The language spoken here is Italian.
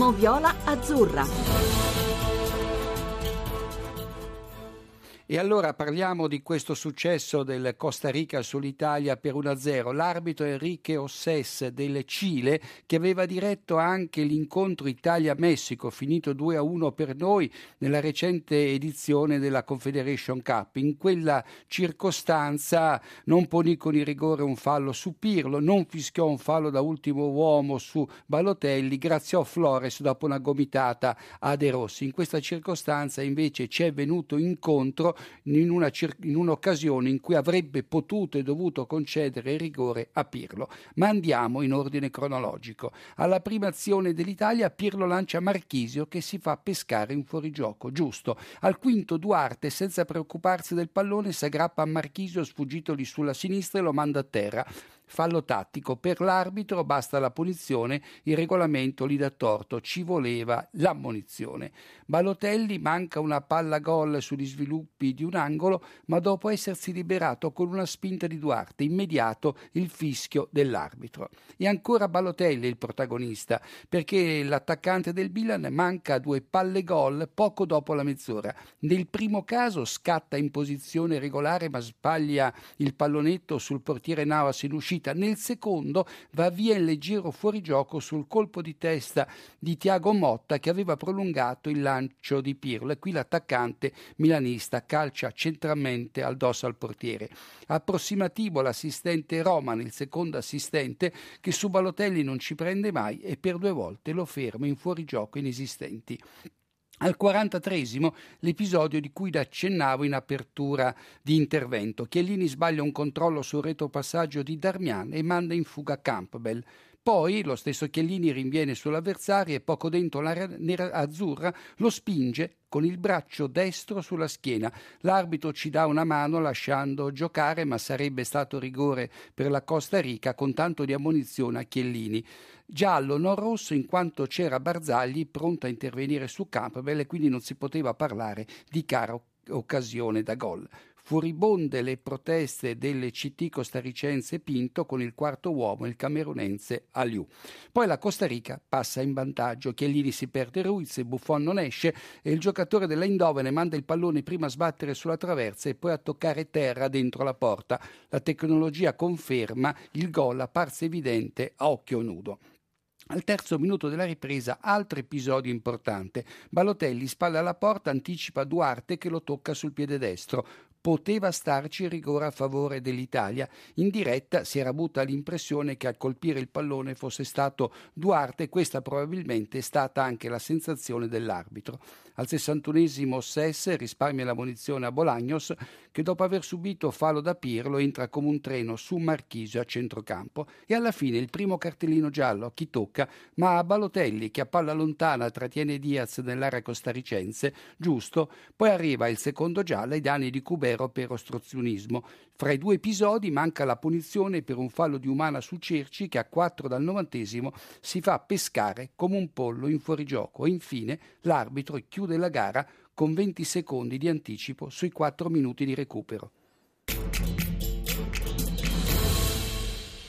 Moviola Azzurra. E allora parliamo di questo successo del Costa Rica sull'Italia per 1-0. L'arbitro Enrique Osses del Cile, che aveva diretto anche l'incontro Italia-Messico, finito 2-1 per noi nella recente edizione della Confederation Cup. In quella circostanza non ponì con il rigore un fallo su Pirlo, non fischiò un fallo da ultimo uomo su Balotelli, graziò Flores dopo una gomitata a De Rossi. In questa circostanza invece ci è venuto incontro in, una, in un'occasione in cui avrebbe potuto e dovuto concedere il rigore a Pirlo. Ma andiamo in ordine cronologico. Alla prima azione dell'Italia Pirlo lancia Marchisio che si fa pescare in fuorigioco, giusto. Al quinto Duarte, senza preoccuparsi del pallone, si aggrappa a Marchisio sfuggitoli sulla sinistra e lo manda a terra fallo tattico. Per l'arbitro basta la punizione, il regolamento gli dà torto, ci voleva l'ammonizione. Balotelli manca una palla gol sugli sviluppi di un angolo, ma dopo essersi liberato con una spinta di Duarte, immediato il fischio dell'arbitro. E ancora Balotelli il protagonista, perché l'attaccante del Milan manca due palle gol poco dopo la mezz'ora. Nel primo caso scatta in posizione regolare ma sbaglia il pallonetto sul portiere Navas in uscita partita. Nel secondo va via in leggero fuorigioco sul colpo di testa di Tiago Motta che aveva prolungato il lancio di Pirlo e qui l'attaccante milanista calcia centralmente al dosso al portiere. Approssimativo l'assistente Roman, il secondo assistente, che su Balotelli non ci prende mai e per due volte lo ferma in fuorigioco inesistenti. Al 43 l'episodio di cui accennavo in apertura di intervento. Chiellini sbaglia un controllo sul retropassaggio di Darmian e manda in fuga Campbell. Poi lo stesso Chiellini rinviene sull'avversario e poco dentro l'area nera azzurra lo spinge con il braccio destro sulla schiena. L'arbitro ci dà una mano lasciando giocare, ma sarebbe stato rigore per la Costa Rica con tanto di ammonizione a Chiellini. Giallo, non rosso, in quanto c'era Barzagli pronto a intervenire su Campbell e quindi non si poteva parlare di cara occasione da gol. Furibonde le proteste delle CT costaricense Pinto con il quarto uomo, il camerunense Aliu. Poi la Costa Rica passa in vantaggio, Chiellini si perde Ruiz Buffon non esce e il giocatore dell'Eindovene manda il pallone prima a sbattere sulla traversa e poi a toccare terra dentro la porta. La tecnologia conferma il gol apparse evidente a occhio nudo. Al terzo minuto della ripresa, altro episodio importante. Balotelli spalla alla porta, anticipa Duarte che lo tocca sul piede destro poteva starci il rigore a favore dell'Italia. In diretta si era avuta l'impressione che a colpire il pallone fosse stato Duarte questa probabilmente è stata anche la sensazione dell'arbitro. Al 61esimo Sess risparmia la munizione a Bolagnos che dopo aver subito fallo da Pirlo entra come un treno su Marchisio a centrocampo e alla fine il primo cartellino giallo a chi tocca ma a Balotelli che a palla lontana trattiene Diaz nell'area costaricense, giusto, poi arriva il secondo giallo ai danni di Cubero severo per ostruzionismo. Fra i due episodi manca la punizione per un fallo di Umana su Cerci che a 4 dal novantesimo si fa pescare come un pollo in fuorigioco e infine l'arbitro chiude la gara con 20 secondi di anticipo sui 4 minuti di recupero.